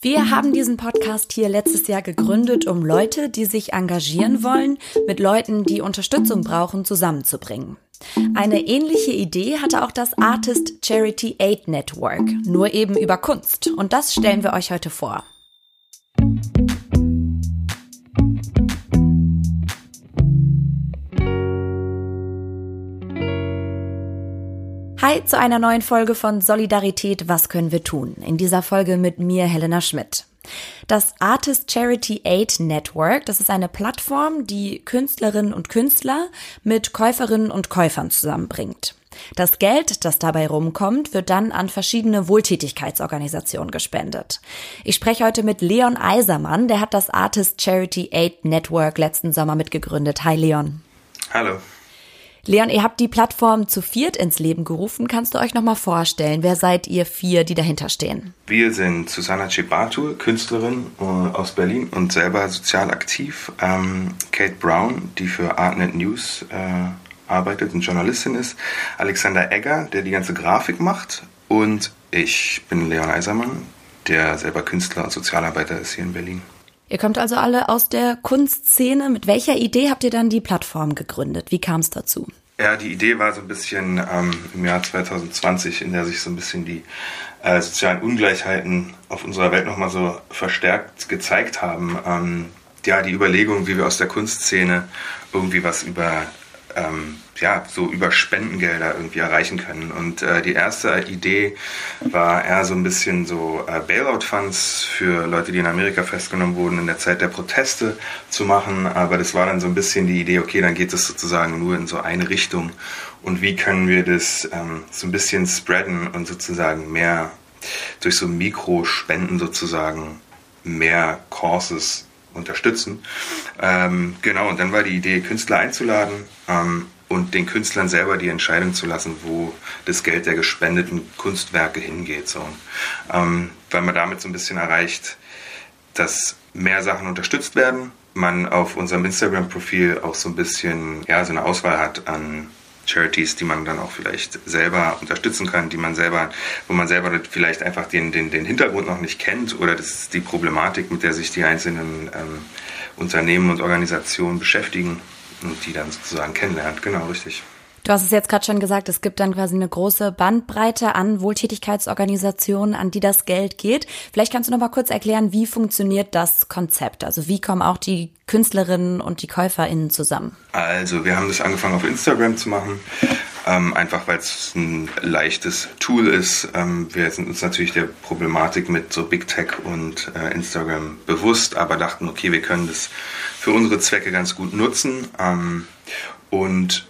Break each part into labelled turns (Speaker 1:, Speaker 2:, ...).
Speaker 1: Wir haben diesen Podcast hier letztes Jahr gegründet, um Leute, die sich engagieren wollen, mit Leuten, die Unterstützung brauchen, zusammenzubringen. Eine ähnliche Idee hatte auch das Artist Charity Aid Network, nur eben über Kunst. Und das stellen wir euch heute vor. Hi zu einer neuen Folge von Solidarität, was können wir tun? In dieser Folge mit mir, Helena Schmidt. Das Artist Charity Aid Network, das ist eine Plattform, die Künstlerinnen und Künstler mit Käuferinnen und Käufern zusammenbringt. Das Geld, das dabei rumkommt, wird dann an verschiedene Wohltätigkeitsorganisationen gespendet. Ich spreche heute mit Leon Eisermann, der hat das Artist Charity Aid Network letzten Sommer mitgegründet. Hi Leon.
Speaker 2: Hallo.
Speaker 1: Leon, ihr habt die Plattform zu viert ins Leben gerufen. Kannst du euch noch mal vorstellen, wer seid ihr vier, die dahinter stehen?
Speaker 2: Wir sind Susanna Cebatul, Künstlerin äh, aus Berlin und selber sozial aktiv. Ähm, Kate Brown, die für Artnet News äh, arbeitet und Journalistin ist. Alexander Egger, der die ganze Grafik macht. Und ich bin Leon Eisermann, der selber Künstler und Sozialarbeiter ist hier in Berlin.
Speaker 1: Ihr kommt also alle aus der Kunstszene. Mit welcher Idee habt ihr dann die Plattform gegründet? Wie kam es dazu?
Speaker 2: Ja, die Idee war so ein bisschen ähm, im Jahr 2020, in der sich so ein bisschen die äh, sozialen Ungleichheiten auf unserer Welt nochmal so verstärkt gezeigt haben. Ähm, ja, die Überlegung, wie wir aus der Kunstszene irgendwie was über ähm, ja, so über Spendengelder irgendwie erreichen können. Und äh, die erste Idee war eher so ein bisschen so äh, Bailout-Funds für Leute, die in Amerika festgenommen wurden, in der Zeit der Proteste zu machen. Aber das war dann so ein bisschen die Idee, okay, dann geht es sozusagen nur in so eine Richtung. Und wie können wir das ähm, so ein bisschen spreaden und sozusagen mehr durch so Mikrospenden sozusagen mehr Courses unterstützen. Ähm, genau, und dann war die Idee, Künstler einzuladen ähm, und den Künstlern selber die Entscheidung zu lassen, wo das Geld der gespendeten Kunstwerke hingeht. So. Ähm, weil man damit so ein bisschen erreicht, dass mehr Sachen unterstützt werden, man auf unserem Instagram-Profil auch so ein bisschen ja, so eine Auswahl hat an Charities, die man dann auch vielleicht selber unterstützen kann, die man selber, wo man selber vielleicht einfach den, den, den Hintergrund noch nicht kennt oder das die Problematik, mit der sich die einzelnen ähm, Unternehmen und Organisationen beschäftigen und die dann sozusagen kennenlernt. Genau, richtig.
Speaker 1: Du hast es jetzt gerade schon gesagt, es gibt dann quasi eine große Bandbreite an Wohltätigkeitsorganisationen, an die das Geld geht. Vielleicht kannst du noch mal kurz erklären, wie funktioniert das Konzept? Also wie kommen auch die Künstlerinnen und die KäuferInnen zusammen?
Speaker 2: Also wir haben das angefangen auf Instagram zu machen, ähm, einfach weil es ein leichtes Tool ist. Ähm, wir sind uns natürlich der Problematik mit so Big Tech und äh, Instagram bewusst, aber dachten, okay, wir können das für unsere Zwecke ganz gut nutzen. Ähm, und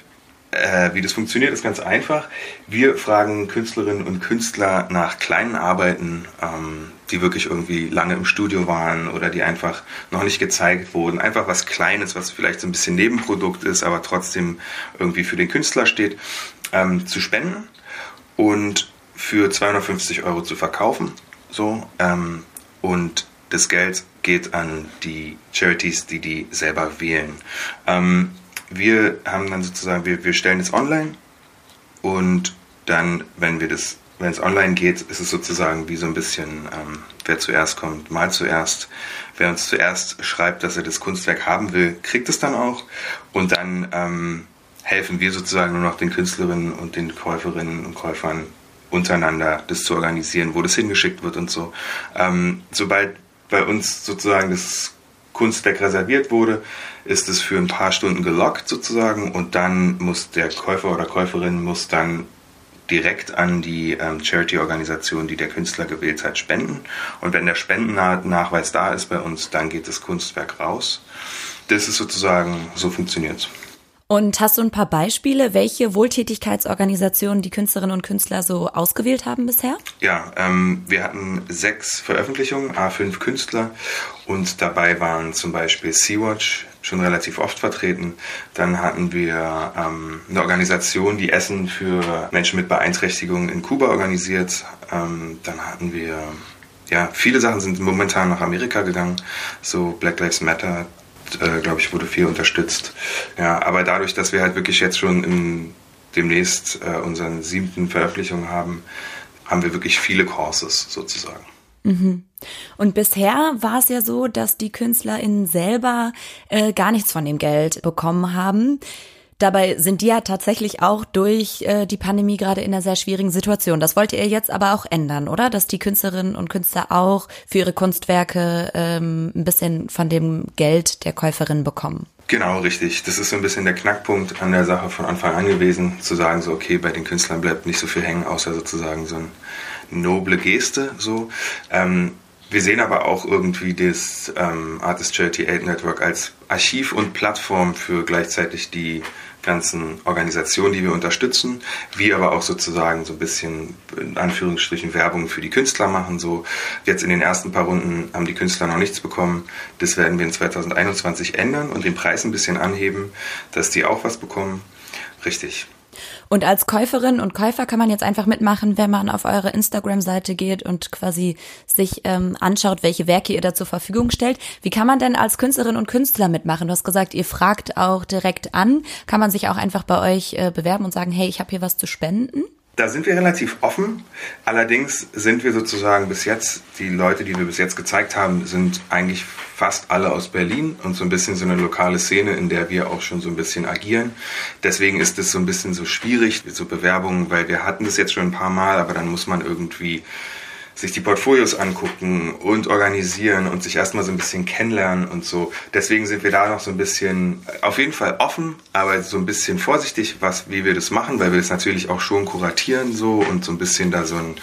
Speaker 2: äh, wie das funktioniert, ist ganz einfach. Wir fragen Künstlerinnen und Künstler nach kleinen Arbeiten, ähm, die wirklich irgendwie lange im Studio waren oder die einfach noch nicht gezeigt wurden. Einfach was Kleines, was vielleicht so ein bisschen Nebenprodukt ist, aber trotzdem irgendwie für den Künstler steht, ähm, zu spenden und für 250 Euro zu verkaufen. So, ähm, und das Geld geht an die Charities, die die selber wählen. Ähm, wir haben dann sozusagen, wir, wir stellen es online und dann, wenn wir das, wenn es online geht, ist es sozusagen wie so ein bisschen, ähm, wer zuerst kommt, mal zuerst. Wer uns zuerst schreibt, dass er das Kunstwerk haben will, kriegt es dann auch und dann ähm, helfen wir sozusagen nur noch den Künstlerinnen und den Käuferinnen und Käufern untereinander das zu organisieren, wo das hingeschickt wird und so. Ähm, sobald bei uns sozusagen das Kunstwerk reserviert wurde, ist es für ein paar Stunden gelockt sozusagen und dann muss der Käufer oder Käuferin muss dann direkt an die ähm, Charity-Organisation, die der Künstler gewählt hat, spenden. Und wenn der Spendennachweis da ist bei uns, dann geht das Kunstwerk raus. Das ist sozusagen, so funktioniert es.
Speaker 1: Und hast du ein paar Beispiele, welche Wohltätigkeitsorganisationen die Künstlerinnen und Künstler so ausgewählt haben bisher?
Speaker 2: Ja, ähm, wir hatten sechs Veröffentlichungen, A5 Künstler und dabei waren zum Beispiel Sea-Watch schon relativ oft vertreten. Dann hatten wir ähm, eine Organisation, die Essen für Menschen mit Beeinträchtigungen in Kuba organisiert. Ähm, dann hatten wir ja, viele Sachen sind momentan nach Amerika gegangen. So Black Lives Matter, äh, glaube ich, wurde viel unterstützt. Ja, aber dadurch, dass wir halt wirklich jetzt schon im, demnächst äh, unseren siebten Veröffentlichung haben, haben wir wirklich viele Courses sozusagen.
Speaker 1: Mhm. Und bisher war es ja so, dass die KünstlerInnen selber äh, gar nichts von dem Geld bekommen haben. Dabei sind die ja tatsächlich auch durch äh, die Pandemie gerade in einer sehr schwierigen Situation. Das wollt ihr jetzt aber auch ändern, oder? Dass die Künstlerinnen und Künstler auch für ihre Kunstwerke ähm, ein bisschen von dem Geld der Käuferin bekommen.
Speaker 2: Genau, richtig. Das ist so ein bisschen der Knackpunkt an der Sache von Anfang an gewesen, zu sagen, so, okay, bei den Künstlern bleibt nicht so viel hängen, außer sozusagen so eine noble Geste, so. Ähm, wir sehen aber auch irgendwie das ähm, Artist Charity Aid Network als Archiv und Plattform für gleichzeitig die ganzen Organisationen, die wir unterstützen, wie aber auch sozusagen so ein bisschen in Anführungsstrichen Werbung für die Künstler machen. So jetzt in den ersten paar Runden haben die Künstler noch nichts bekommen. Das werden wir in 2021 ändern und den Preis ein bisschen anheben, dass die auch was bekommen. Richtig.
Speaker 1: Und als Käuferin und Käufer kann man jetzt einfach mitmachen, wenn man auf eure Instagram-Seite geht und quasi sich ähm, anschaut, welche Werke ihr da zur Verfügung stellt. Wie kann man denn als Künstlerin und Künstler mitmachen? Du hast gesagt, ihr fragt auch direkt an. Kann man sich auch einfach bei euch äh, bewerben und sagen, hey, ich habe hier was zu spenden?
Speaker 2: Da sind wir relativ offen. Allerdings sind wir sozusagen bis jetzt, die Leute, die wir bis jetzt gezeigt haben, sind eigentlich fast alle aus Berlin und so ein bisschen so eine lokale Szene, in der wir auch schon so ein bisschen agieren. Deswegen ist es so ein bisschen so schwierig, so Bewerbungen, weil wir hatten das jetzt schon ein paar Mal, aber dann muss man irgendwie sich die Portfolios angucken und organisieren und sich erstmal so ein bisschen kennenlernen und so. Deswegen sind wir da noch so ein bisschen, auf jeden Fall offen, aber so ein bisschen vorsichtig, was, wie wir das machen, weil wir das natürlich auch schon kuratieren so und so ein bisschen da so ein,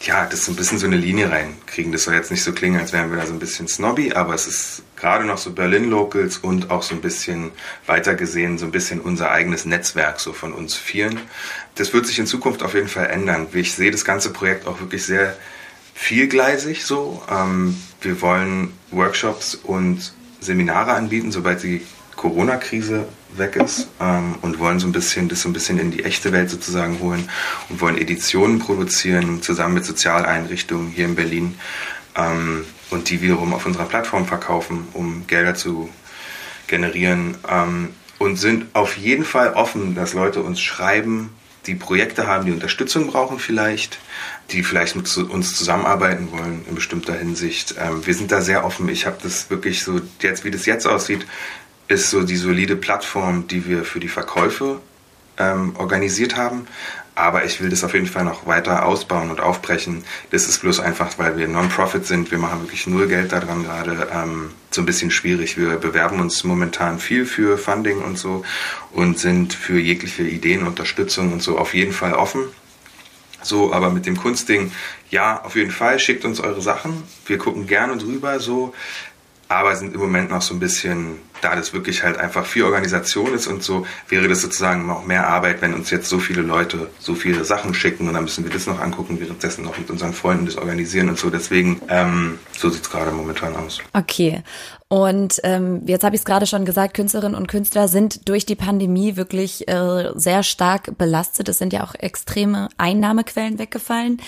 Speaker 2: ja, das so ein bisschen so eine Linie reinkriegen. Das soll jetzt nicht so klingen, als wären wir da so ein bisschen snobby, aber es ist gerade noch so Berlin Locals und auch so ein bisschen weiter gesehen, so ein bisschen unser eigenes Netzwerk so von uns vielen. Das wird sich in Zukunft auf jeden Fall ändern. Ich sehe das ganze Projekt auch wirklich sehr vielgleisig so. Ähm, wir wollen Workshops und Seminare anbieten, sobald die Corona-Krise weg ist ähm, und wollen so ein bisschen das so ein bisschen in die echte Welt sozusagen holen und wollen Editionen produzieren zusammen mit Sozialeinrichtungen hier in Berlin ähm, und die wiederum auf unserer Plattform verkaufen, um Gelder zu generieren ähm, und sind auf jeden Fall offen, dass Leute uns schreiben, die Projekte haben, die Unterstützung brauchen vielleicht, die vielleicht mit uns zusammenarbeiten wollen in bestimmter Hinsicht. Ähm, wir sind da sehr offen. Ich habe das wirklich so, jetzt wie das jetzt aussieht, ist so die solide Plattform, die wir für die Verkäufe ähm, organisiert haben. Aber ich will das auf jeden Fall noch weiter ausbauen und aufbrechen. Das ist bloß einfach, weil wir Non-Profit sind. Wir machen wirklich null Geld daran gerade. Ähm, so ein bisschen schwierig. Wir bewerben uns momentan viel für Funding und so und sind für jegliche Ideen, Unterstützung und so auf jeden Fall offen. So, aber mit dem Kunstding, ja, auf jeden Fall, schickt uns eure Sachen. Wir gucken gerne drüber, so aber sind im Moment noch so ein bisschen, da das wirklich halt einfach viel Organisation ist und so, wäre das sozusagen noch mehr Arbeit, wenn uns jetzt so viele Leute so viele Sachen schicken und dann müssen wir das noch angucken, währenddessen noch mit unseren Freunden das organisieren und so. Deswegen, ähm, so sieht's gerade momentan aus.
Speaker 1: Okay. Und ähm, jetzt habe ich es gerade schon gesagt, Künstlerinnen und Künstler sind durch die Pandemie wirklich äh, sehr stark belastet. Es sind ja auch extreme Einnahmequellen weggefallen.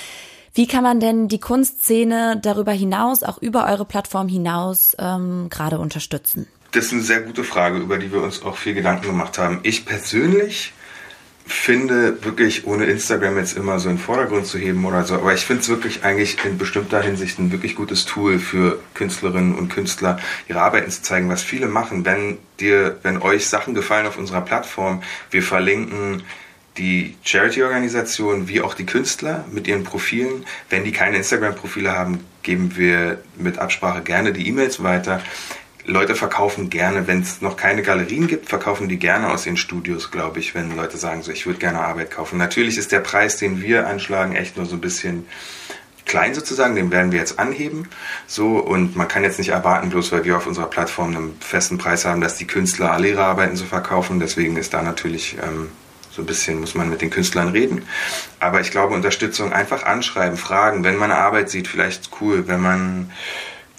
Speaker 1: Wie kann man denn die Kunstszene darüber hinaus, auch über eure Plattform hinaus, ähm, gerade unterstützen?
Speaker 2: Das ist eine sehr gute Frage, über die wir uns auch viel Gedanken gemacht haben. Ich persönlich finde wirklich, ohne Instagram jetzt immer so in den Vordergrund zu heben oder so, aber ich finde es wirklich eigentlich in bestimmter Hinsicht ein wirklich gutes Tool für Künstlerinnen und Künstler, ihre Arbeiten zu zeigen, was viele machen. Wenn dir, wenn euch Sachen gefallen auf unserer Plattform, wir verlinken die Charity-Organisationen wie auch die Künstler mit ihren Profilen. Wenn die keine Instagram-Profile haben, geben wir mit Absprache gerne die E-Mails weiter. Leute verkaufen gerne, wenn es noch keine Galerien gibt, verkaufen die gerne aus den Studios, glaube ich, wenn Leute sagen, so ich würde gerne Arbeit kaufen. Natürlich ist der Preis, den wir anschlagen, echt nur so ein bisschen klein sozusagen, den werden wir jetzt anheben. So, und man kann jetzt nicht erwarten, bloß weil wir auf unserer Plattform einen festen Preis haben, dass die Künstler alle ihre Arbeiten so verkaufen. Deswegen ist da natürlich ähm, so ein bisschen muss man mit den Künstlern reden. Aber ich glaube, Unterstützung einfach anschreiben, fragen, wenn man eine Arbeit sieht, vielleicht cool, wenn man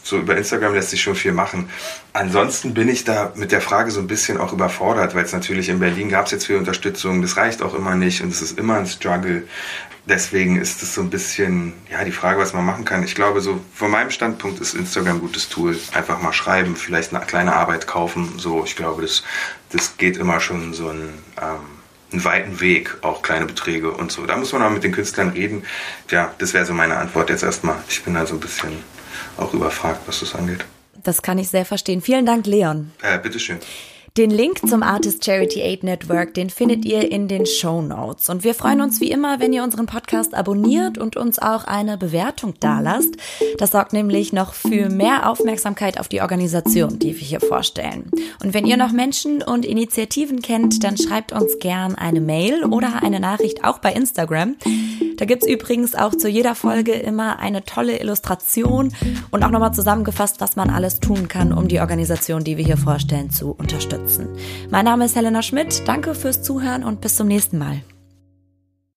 Speaker 2: so über Instagram lässt sich schon viel machen. Ansonsten bin ich da mit der Frage so ein bisschen auch überfordert, weil es natürlich in Berlin gab es jetzt viel Unterstützung, das reicht auch immer nicht und es ist immer ein Struggle. Deswegen ist es so ein bisschen, ja, die Frage, was man machen kann. Ich glaube, so von meinem Standpunkt ist Instagram ein gutes Tool. Einfach mal schreiben, vielleicht eine kleine Arbeit kaufen. So, ich glaube, das, das geht immer schon so ein, ähm, einen weiten Weg, auch kleine Beträge und so. Da muss man auch mit den Künstlern reden. Ja, das wäre so meine Antwort jetzt erstmal. Ich bin da so ein bisschen auch überfragt, was das angeht.
Speaker 1: Das kann ich sehr verstehen. Vielen Dank, Leon.
Speaker 2: Äh, bitteschön.
Speaker 1: Den Link zum Artist Charity Aid Network, den findet ihr in den Show Notes. Und wir freuen uns wie immer, wenn ihr unseren Podcast abonniert und uns auch eine Bewertung dalasst. Das sorgt nämlich noch für mehr Aufmerksamkeit auf die Organisation, die wir hier vorstellen. Und wenn ihr noch Menschen und Initiativen kennt, dann schreibt uns gern eine Mail oder eine Nachricht auch bei Instagram. Da gibt's übrigens auch zu jeder Folge immer eine tolle Illustration und auch nochmal zusammengefasst, was man alles tun kann, um die Organisation, die wir hier vorstellen, zu unterstützen. Mein Name ist Helena Schmidt. Danke fürs Zuhören und bis zum nächsten Mal.